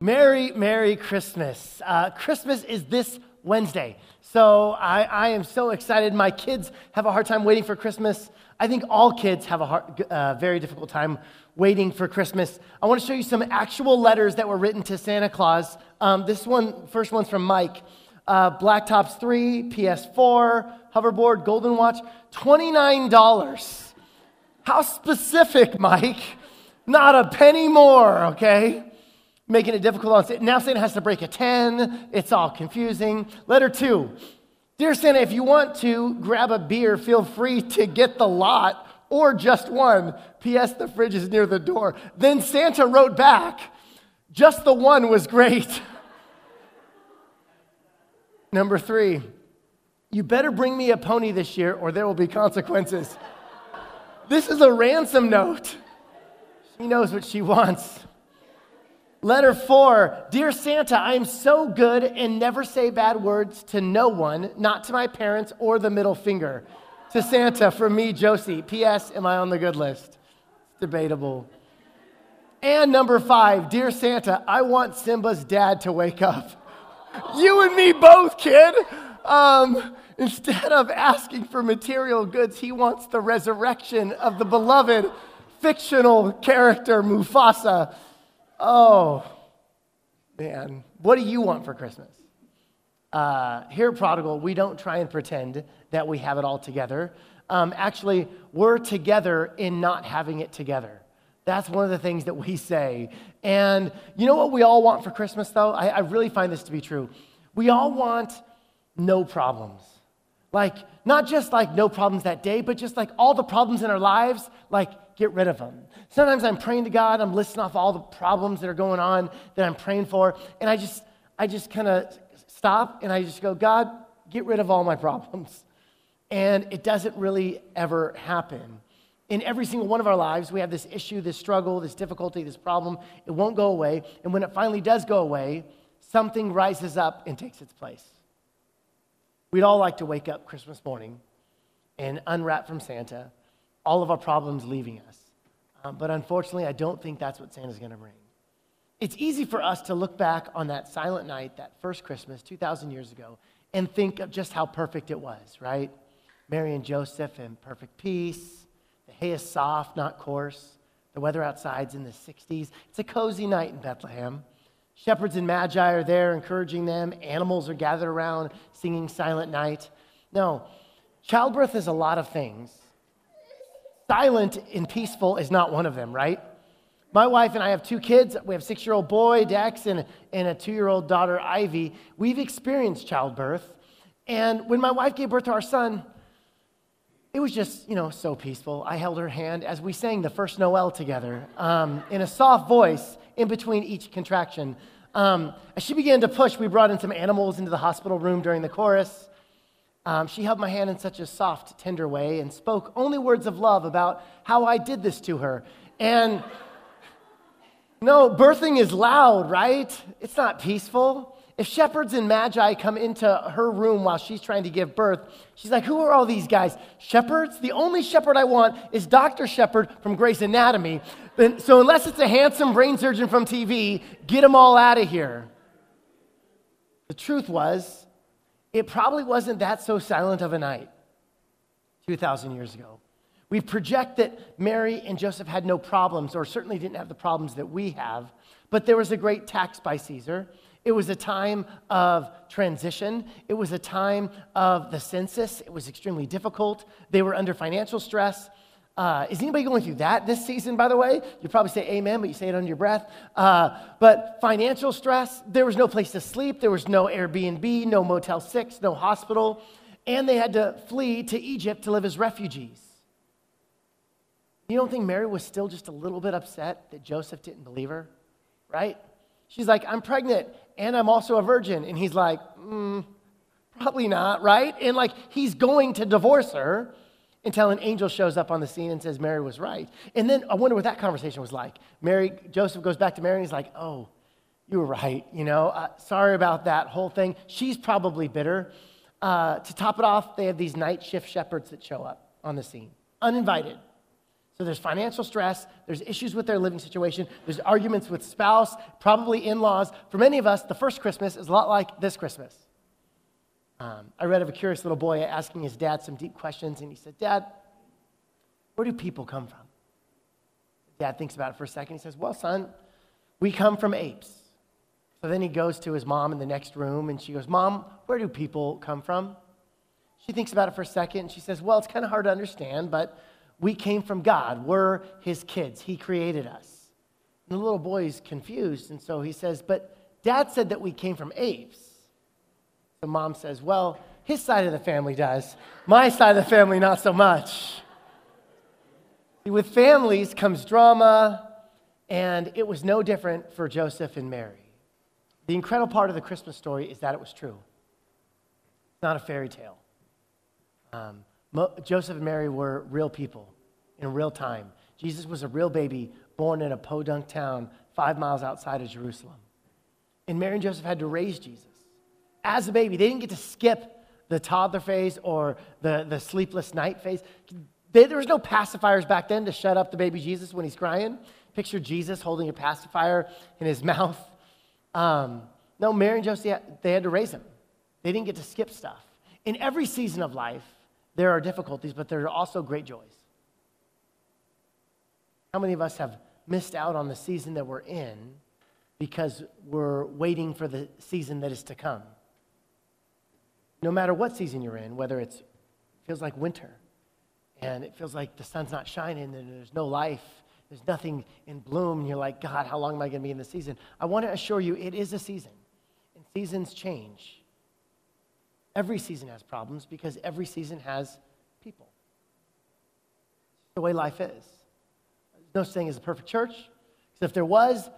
Merry, Merry Christmas. Uh, Christmas is this Wednesday. So I, I, am so excited. My kids have a hard time waiting for Christmas. I think all kids have a hard, uh, very difficult time waiting for Christmas. I want to show you some actual letters that were written to Santa Claus. Um, this one, first one's from Mike. Uh, Black Ops 3, PS4, hoverboard, golden watch, $29. How specific, Mike? Not a penny more, okay? Making it difficult on Santa. Now Santa has to break a 10. It's all confusing. Letter two Dear Santa, if you want to grab a beer, feel free to get the lot or just one. P.S. The fridge is near the door. Then Santa wrote back, just the one was great. Number three, you better bring me a pony this year or there will be consequences. this is a ransom note. She knows what she wants. Letter four Dear Santa, I am so good and never say bad words to no one, not to my parents or the middle finger. To Santa from me, Josie. P.S. Am I on the good list? It's debatable. And number five Dear Santa, I want Simba's dad to wake up. You and me both, kid. Um, instead of asking for material goods, he wants the resurrection of the beloved fictional character Mufasa. Oh, man. What do you want for Christmas? Uh, here Prodigal, we don't try and pretend that we have it all together. Um, actually, we're together in not having it together. That's one of the things that we say. And you know what we all want for Christmas, though? I, I really find this to be true. We all want no problems. Like, not just like no problems that day, but just like all the problems in our lives, like get rid of them. Sometimes I'm praying to God, I'm listing off all the problems that are going on that I'm praying for, and I just, I just kind of stop and I just go, God, get rid of all my problems. And it doesn't really ever happen. In every single one of our lives, we have this issue, this struggle, this difficulty, this problem. It won't go away. And when it finally does go away, something rises up and takes its place. We'd all like to wake up Christmas morning and unwrap from Santa all of our problems leaving us. Um, but unfortunately, I don't think that's what Santa's going to bring. It's easy for us to look back on that silent night, that first Christmas 2,000 years ago, and think of just how perfect it was, right? Mary and Joseph in perfect peace. The hay is soft, not coarse. The weather outside's in the 60s. It's a cozy night in Bethlehem. Shepherds and magi are there encouraging them. Animals are gathered around singing Silent Night. No, childbirth is a lot of things. Silent and peaceful is not one of them, right? My wife and I have two kids. We have a six year old boy, Dex, and, and a two year old daughter, Ivy. We've experienced childbirth. And when my wife gave birth to our son, it was just, you know, so peaceful. I held her hand as we sang the first Noel together um, in a soft voice in between each contraction. Um, as she began to push, we brought in some animals into the hospital room during the chorus. Um, she held my hand in such a soft, tender way and spoke only words of love about how I did this to her. And no, birthing is loud, right? It's not peaceful. If shepherds and magi come into her room while she's trying to give birth, she's like, Who are all these guys? Shepherds? The only shepherd I want is Dr. Shepherd from Grey's Anatomy. So, unless it's a handsome brain surgeon from TV, get them all out of here. The truth was, it probably wasn't that so silent of a night 2,000 years ago. We project that Mary and Joseph had no problems, or certainly didn't have the problems that we have, but there was a great tax by Caesar. It was a time of transition. It was a time of the census. It was extremely difficult. They were under financial stress. Uh, is anybody going through that this season, by the way? You probably say amen, but you say it under your breath. Uh, but financial stress, there was no place to sleep. There was no Airbnb, no Motel 6, no hospital. And they had to flee to Egypt to live as refugees. You don't think Mary was still just a little bit upset that Joseph didn't believe her? Right? She's like, I'm pregnant and I'm also a virgin. And he's like, mm, probably not, right? And like, he's going to divorce her until an angel shows up on the scene and says Mary was right. And then I wonder what that conversation was like. Mary, Joseph goes back to Mary and he's like, oh, you were right. You know, uh, sorry about that whole thing. She's probably bitter. Uh, to top it off, they have these night shift shepherds that show up on the scene, uninvited. So there's financial stress, there's issues with their living situation, there's arguments with spouse, probably in laws. For many of us, the first Christmas is a lot like this Christmas. Um, I read of a curious little boy asking his dad some deep questions, and he said, Dad, where do people come from? Dad thinks about it for a second. He says, Well, son, we come from apes. So then he goes to his mom in the next room, and she goes, Mom, where do people come from? She thinks about it for a second, and she says, Well, it's kind of hard to understand, but we came from God. We're his kids. He created us. And the little boy's confused, and so he says, But dad said that we came from apes. So mom says, Well, his side of the family does. My side of the family, not so much. With families comes drama, and it was no different for Joseph and Mary. The incredible part of the Christmas story is that it was true. It's not a fairy tale. Um, Mo- Joseph and Mary were real people in real time. Jesus was a real baby born in a podunk town five miles outside of Jerusalem. And Mary and Joseph had to raise Jesus as a baby. They didn't get to skip the toddler phase or the, the sleepless night phase. They, there was no pacifiers back then to shut up the baby Jesus when he's crying. Picture Jesus holding a pacifier in his mouth. Um, no, Mary and Joseph, they had to raise him. They didn't get to skip stuff. In every season of life, there are difficulties, but there are also great joys. How many of us have missed out on the season that we're in because we're waiting for the season that is to come? No matter what season you're in, whether it feels like winter and it feels like the sun's not shining and there's no life, there's nothing in bloom, and you're like, God, how long am I going to be in the season? I want to assure you it is a season, and seasons change. Every season has problems because every season has people. The way life is. There's no saying it's a perfect church, because if there was,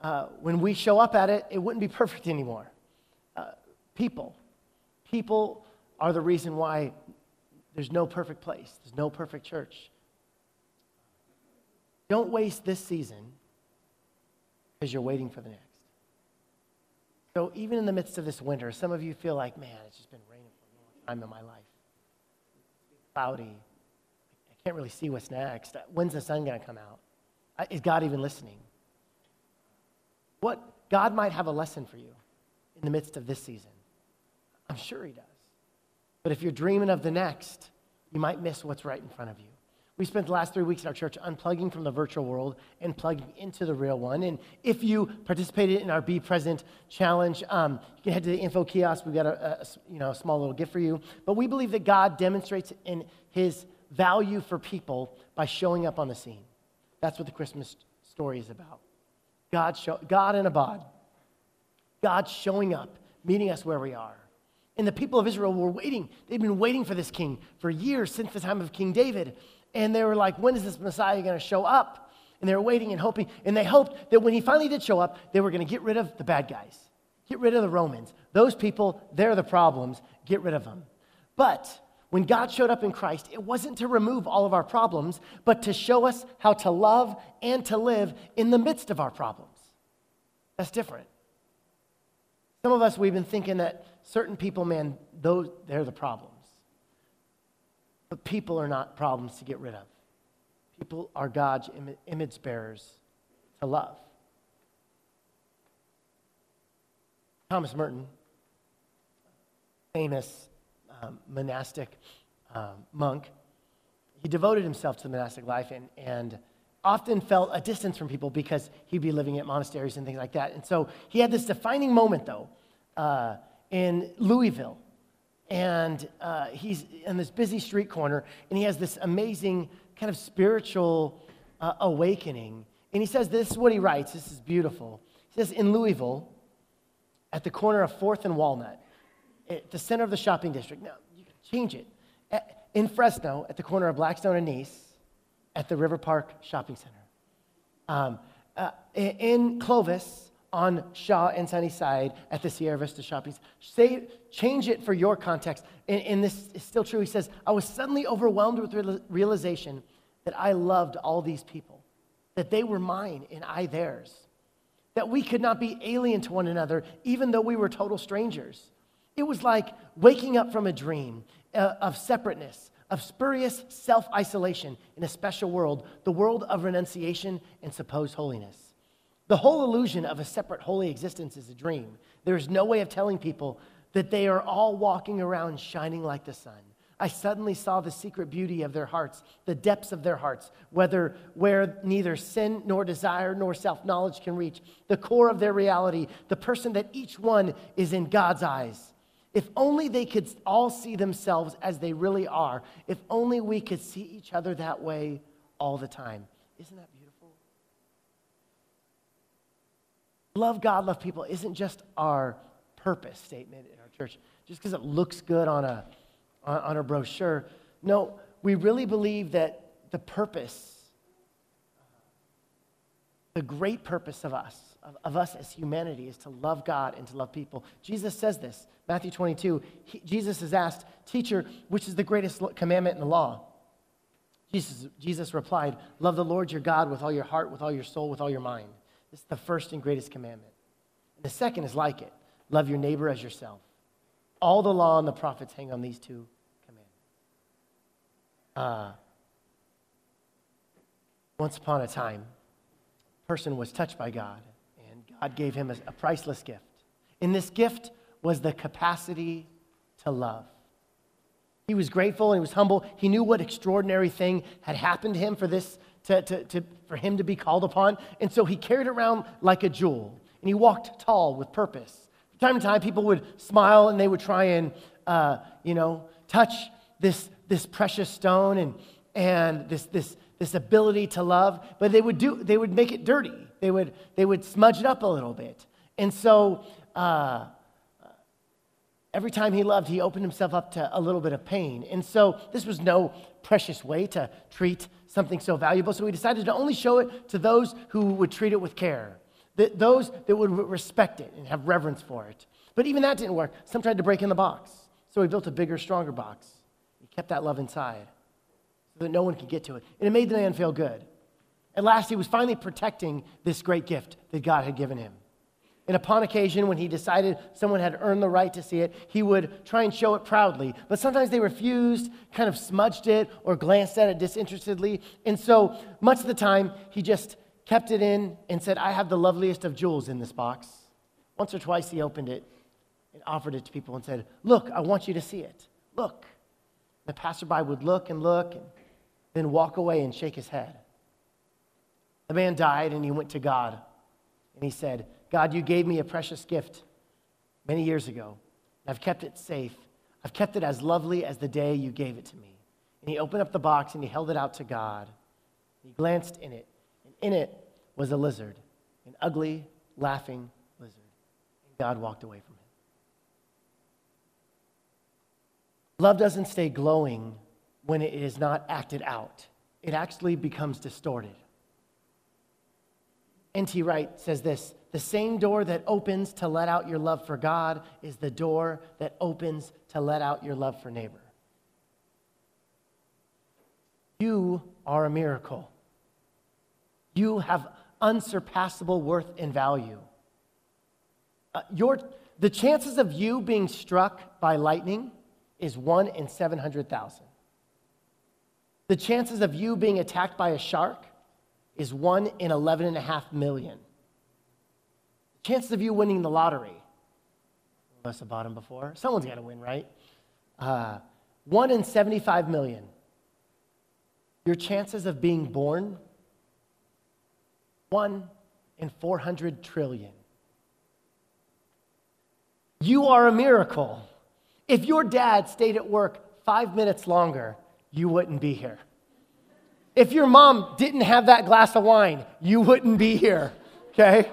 uh, when we show up at it, it wouldn't be perfect anymore. Uh, people. People are the reason why there's no perfect place, there's no perfect church. Don't waste this season because you're waiting for the next. So even in the midst of this winter, some of you feel like, man, it's just been raining for a long time in my life. It's cloudy. I can't really see what's next. When's the sun going to come out? Is God even listening? What God might have a lesson for you in the midst of this season. I'm sure He does. But if you're dreaming of the next, you might miss what's right in front of you. We spent the last three weeks in our church unplugging from the virtual world and plugging into the real one. And if you participated in our Be Present challenge, um, you can head to the info kiosk. We've got a, a, you know, a small little gift for you. But we believe that God demonstrates in his value for people by showing up on the scene. That's what the Christmas story is about. God, show, God in a bod. God showing up, meeting us where we are. And the people of Israel were waiting. They've been waiting for this king for years since the time of King David. And they were like, when is this Messiah going to show up? And they were waiting and hoping. And they hoped that when he finally did show up, they were going to get rid of the bad guys, get rid of the Romans. Those people, they're the problems. Get rid of them. But when God showed up in Christ, it wasn't to remove all of our problems, but to show us how to love and to live in the midst of our problems. That's different. Some of us, we've been thinking that certain people, man, those, they're the problem. But people are not problems to get rid of. People are God's Im- image bearers to love. Thomas Merton, famous um, monastic um, monk, he devoted himself to the monastic life and, and often felt a distance from people because he'd be living at monasteries and things like that. And so he had this defining moment, though, uh, in Louisville and uh, he's in this busy street corner, and he has this amazing kind of spiritual uh, awakening. And he says, This is what he writes. This is beautiful. He says, In Louisville, at the corner of 4th and Walnut, at the center of the shopping district. Now, you can change it. At, in Fresno, at the corner of Blackstone and Nees, at the River Park Shopping Center. Um, uh, in Clovis, on Shaw and Sunnyside at the Sierra Vista Shopping. Say, change it for your context. And, and, this is still true. He says, I was suddenly overwhelmed with realization that I loved all these people, that they were mine and I theirs, that we could not be alien to one another, even though we were total strangers. It was like waking up from a dream uh, of separateness, of spurious self isolation in a special world, the world of renunciation and supposed holiness. The whole illusion of a separate holy existence is a dream. There is no way of telling people that they are all walking around shining like the sun. I suddenly saw the secret beauty of their hearts, the depths of their hearts, whether where neither sin nor desire nor self-knowledge can reach, the core of their reality, the person that each one is in God's eyes. If only they could all see themselves as they really are. If only we could see each other that way all the time. Isn't that beautiful? Love God, love people isn't just our purpose statement in our church, just because it looks good on a on, our brochure. No, we really believe that the purpose, the great purpose of us, of, of, us as humanity, is to love God and to love people. Jesus says this, Matthew 22. He, Jesus is asked, Teacher, which is the greatest commandment in the law? Jesus, Jesus replied, Love the Lord your God with all your heart, with all your soul, with all your mind. This is the first and greatest commandment. And the second is like it love your neighbor as yourself. All the law and the prophets hang on these two commandments. Uh, once upon a time, a person was touched by God, and God gave him a, a priceless gift. In this gift was the capacity to love. He was grateful and he was humble. He knew what extraordinary thing had happened to him for this to, to, to, for him to be called upon. And so he carried around like a jewel. And he walked tall with purpose From time to time, people would smile and they would try and, uh, you know, touch this, this precious stone and, and this, this, this ability to love, but they would, do, they would make it dirty. They would, they would smudge it up a little bit. And so uh, every time he loved, he opened himself up to a little bit of pain. And so this was no precious way to treat something so valuable. So we decided to only show it to those who would treat it with care that those that would respect it and have reverence for it. But even that didn't work. Some tried to break in the box. So we built a bigger, stronger box. He kept that love inside so that no one could get to it. And it made the man feel good. At last, he was finally protecting this great gift that God had given him. And upon occasion, when he decided someone had earned the right to see it, he would try and show it proudly. But sometimes they refused, kind of smudged it, or glanced at it disinterestedly. And so, much of the time, he just kept it in, and said, I have the loveliest of jewels in this box. Once or twice he opened it and offered it to people and said, Look, I want you to see it. Look. The passerby would look and look and then walk away and shake his head. The man died and he went to God and he said, God, you gave me a precious gift many years ago. I've kept it safe. I've kept it as lovely as the day you gave it to me. And he opened up the box and he held it out to God. He glanced in it and in it was a lizard, an ugly, laughing lizard. And God walked away from him. Love doesn't stay glowing when it is not acted out, it actually becomes distorted. N.T. Wright says this The same door that opens to let out your love for God is the door that opens to let out your love for neighbor. You are a miracle. You have unsurpassable worth and value. Uh, your, the chances of you being struck by lightning is 1 in 700,000. The chances of you being attacked by a shark is 1 in 11.5 million. Chances of you winning the lottery, unless I bought them before, someone's got to win, right? Uh, 1 in 75 million. Your chances of being born one in 400 trillion. You are a miracle. If your dad stayed at work five minutes longer, you wouldn't be here. If your mom didn't have that glass of wine, you wouldn't be here, okay?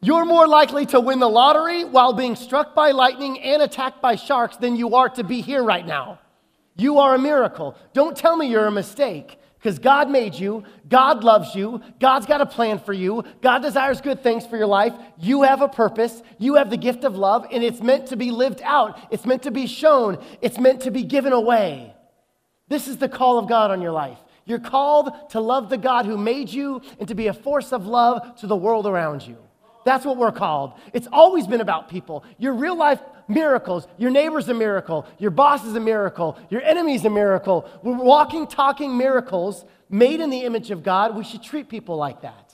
You're more likely to win the lottery while being struck by lightning and attacked by sharks than you are to be here right now. You are a miracle. Don't tell me you're a mistake because God made you, God loves you, God's got a plan for you, God desires good things for your life. You have a purpose, you have the gift of love, and it's meant to be lived out, it's meant to be shown, it's meant to be given away. This is the call of God on your life. You're called to love the God who made you and to be a force of love to the world around you. That's what we're called. It's always been about people. Your real life miracles, your neighbor's a miracle, your boss is a miracle, your enemy's a miracle. We're walking, talking miracles made in the image of God. We should treat people like that.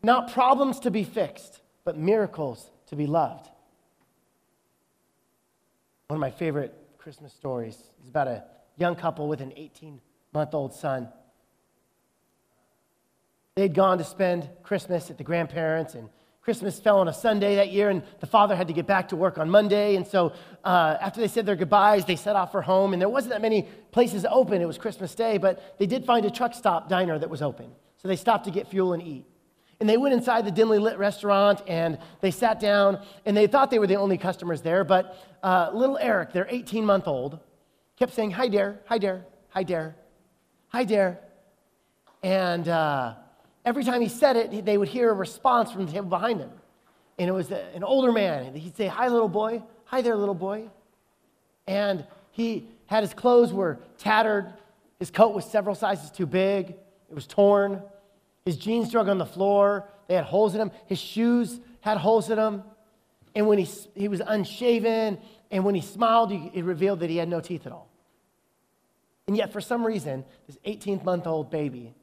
Not problems to be fixed, but miracles to be loved. One of my favorite Christmas stories is about a young couple with an 18 month old son. They'd gone to spend Christmas at the grandparents, and Christmas fell on a Sunday that year, and the father had to get back to work on Monday. And so, uh, after they said their goodbyes, they set off for home, and there wasn't that many places open. It was Christmas Day, but they did find a truck stop diner that was open. So, they stopped to get fuel and eat. And they went inside the dimly lit restaurant and they sat down and they thought they were the only customers there. But uh, little Eric, their 18 month old, kept saying, Hi, Dare, hi, Dare, hi, Dare, hi, Dare. And uh, every time he said it, they would hear a response from the table behind him. And it was an older man. He'd say, Hi, little boy. Hi there, little boy. And he had his clothes were tattered. His coat was several sizes too big. It was torn. His jeans drug on the floor. They had holes in them. His shoes had holes in them. And when he, he was unshaven, and when he smiled, it revealed that he had no teeth at all. And yet, for some reason, this 18 month old baby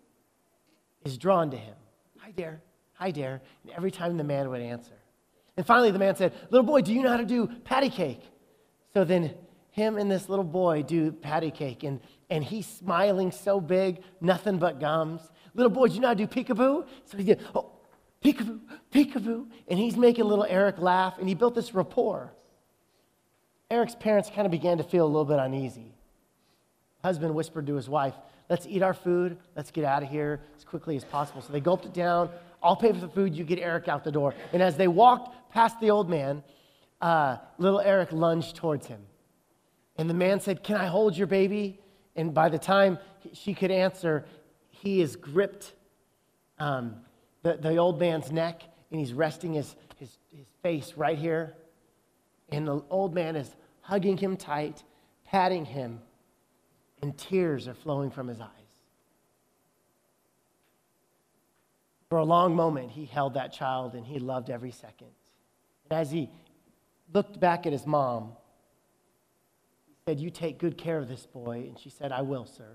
is drawn to him. Hi, Dare. Hi, Dare. And every time the man would answer. And finally, the man said, Little boy, do you know how to do patty cake? So then, him and this little boy do patty cake. And, and he's smiling so big, nothing but gums. Little boy, do you know how to do peekaboo? So he did, oh, peekaboo, peekaboo. And he's making little Eric laugh. And he built this rapport. Eric's parents kind of began to feel a little bit uneasy. Husband whispered to his wife, Let's eat our food. Let's get out of here as quickly as possible. So they gulped it down. I'll pay for the food. You get Eric out the door. And as they walked past the old man, uh, little Eric lunged towards him. And the man said, Can I hold your baby? And by the time she could answer, he is gripped um, the, the old man's neck and he's resting his, his, his face right here. And the old man is hugging him tight, patting him and tears are flowing from his eyes. For a long moment, he held that child and he loved every second. And as he looked back at his mom, he said, You take good care of this boy. And she said, I will, sir.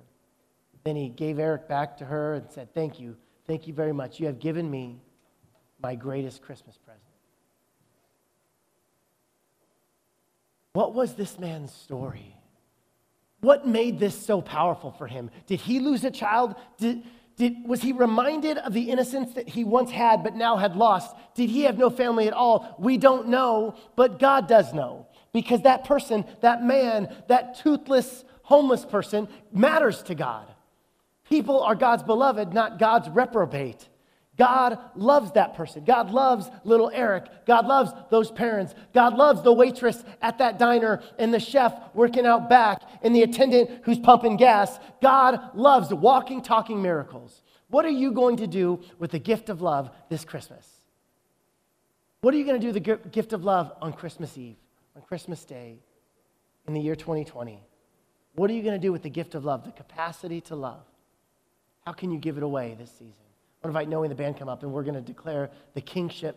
Then he gave Eric back to her and said, Thank you. Thank you very much. You have given me my greatest Christmas present. What was this man's story? What made this so powerful for him? Did he lose a child? Did, did, was he reminded of the innocence that he once had but now had lost? Did he have no family at all? We don't know, but God does know. Because that person, that man, that toothless, homeless person matters to God. People are God's beloved, not God's reprobate. God loves that person. God loves little Eric. God loves those parents. God loves the waitress at that diner and the chef working out back and the attendant who's pumping gas. God loves walking, talking miracles. What are you going to do with the gift of love this Christmas? What are you going to do with the gift of love on Christmas Eve, on Christmas Day, in the year 2020? What are you going to do with the gift of love, the capacity to love? How can you give it away this season? I want to invite and the band come up, and we're going to declare the kingship,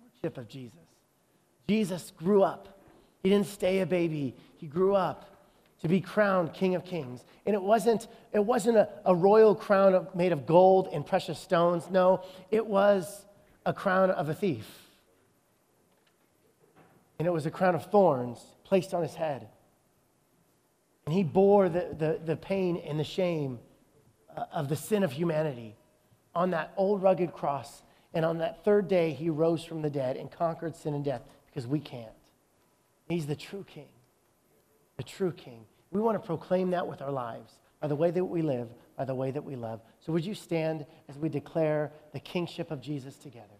lordship of Jesus. Jesus grew up. He didn't stay a baby. He grew up to be crowned King of Kings. And it wasn't, it wasn't a, a royal crown of, made of gold and precious stones. No, it was a crown of a thief. And it was a crown of thorns placed on his head. And he bore the, the, the pain and the shame uh, of the sin of humanity on that old rugged cross. And on that third day, he rose from the dead and conquered sin and death because we can't. He's the true king, the true king. We want to proclaim that with our lives by the way that we live, by the way that we love. So, would you stand as we declare the kingship of Jesus together?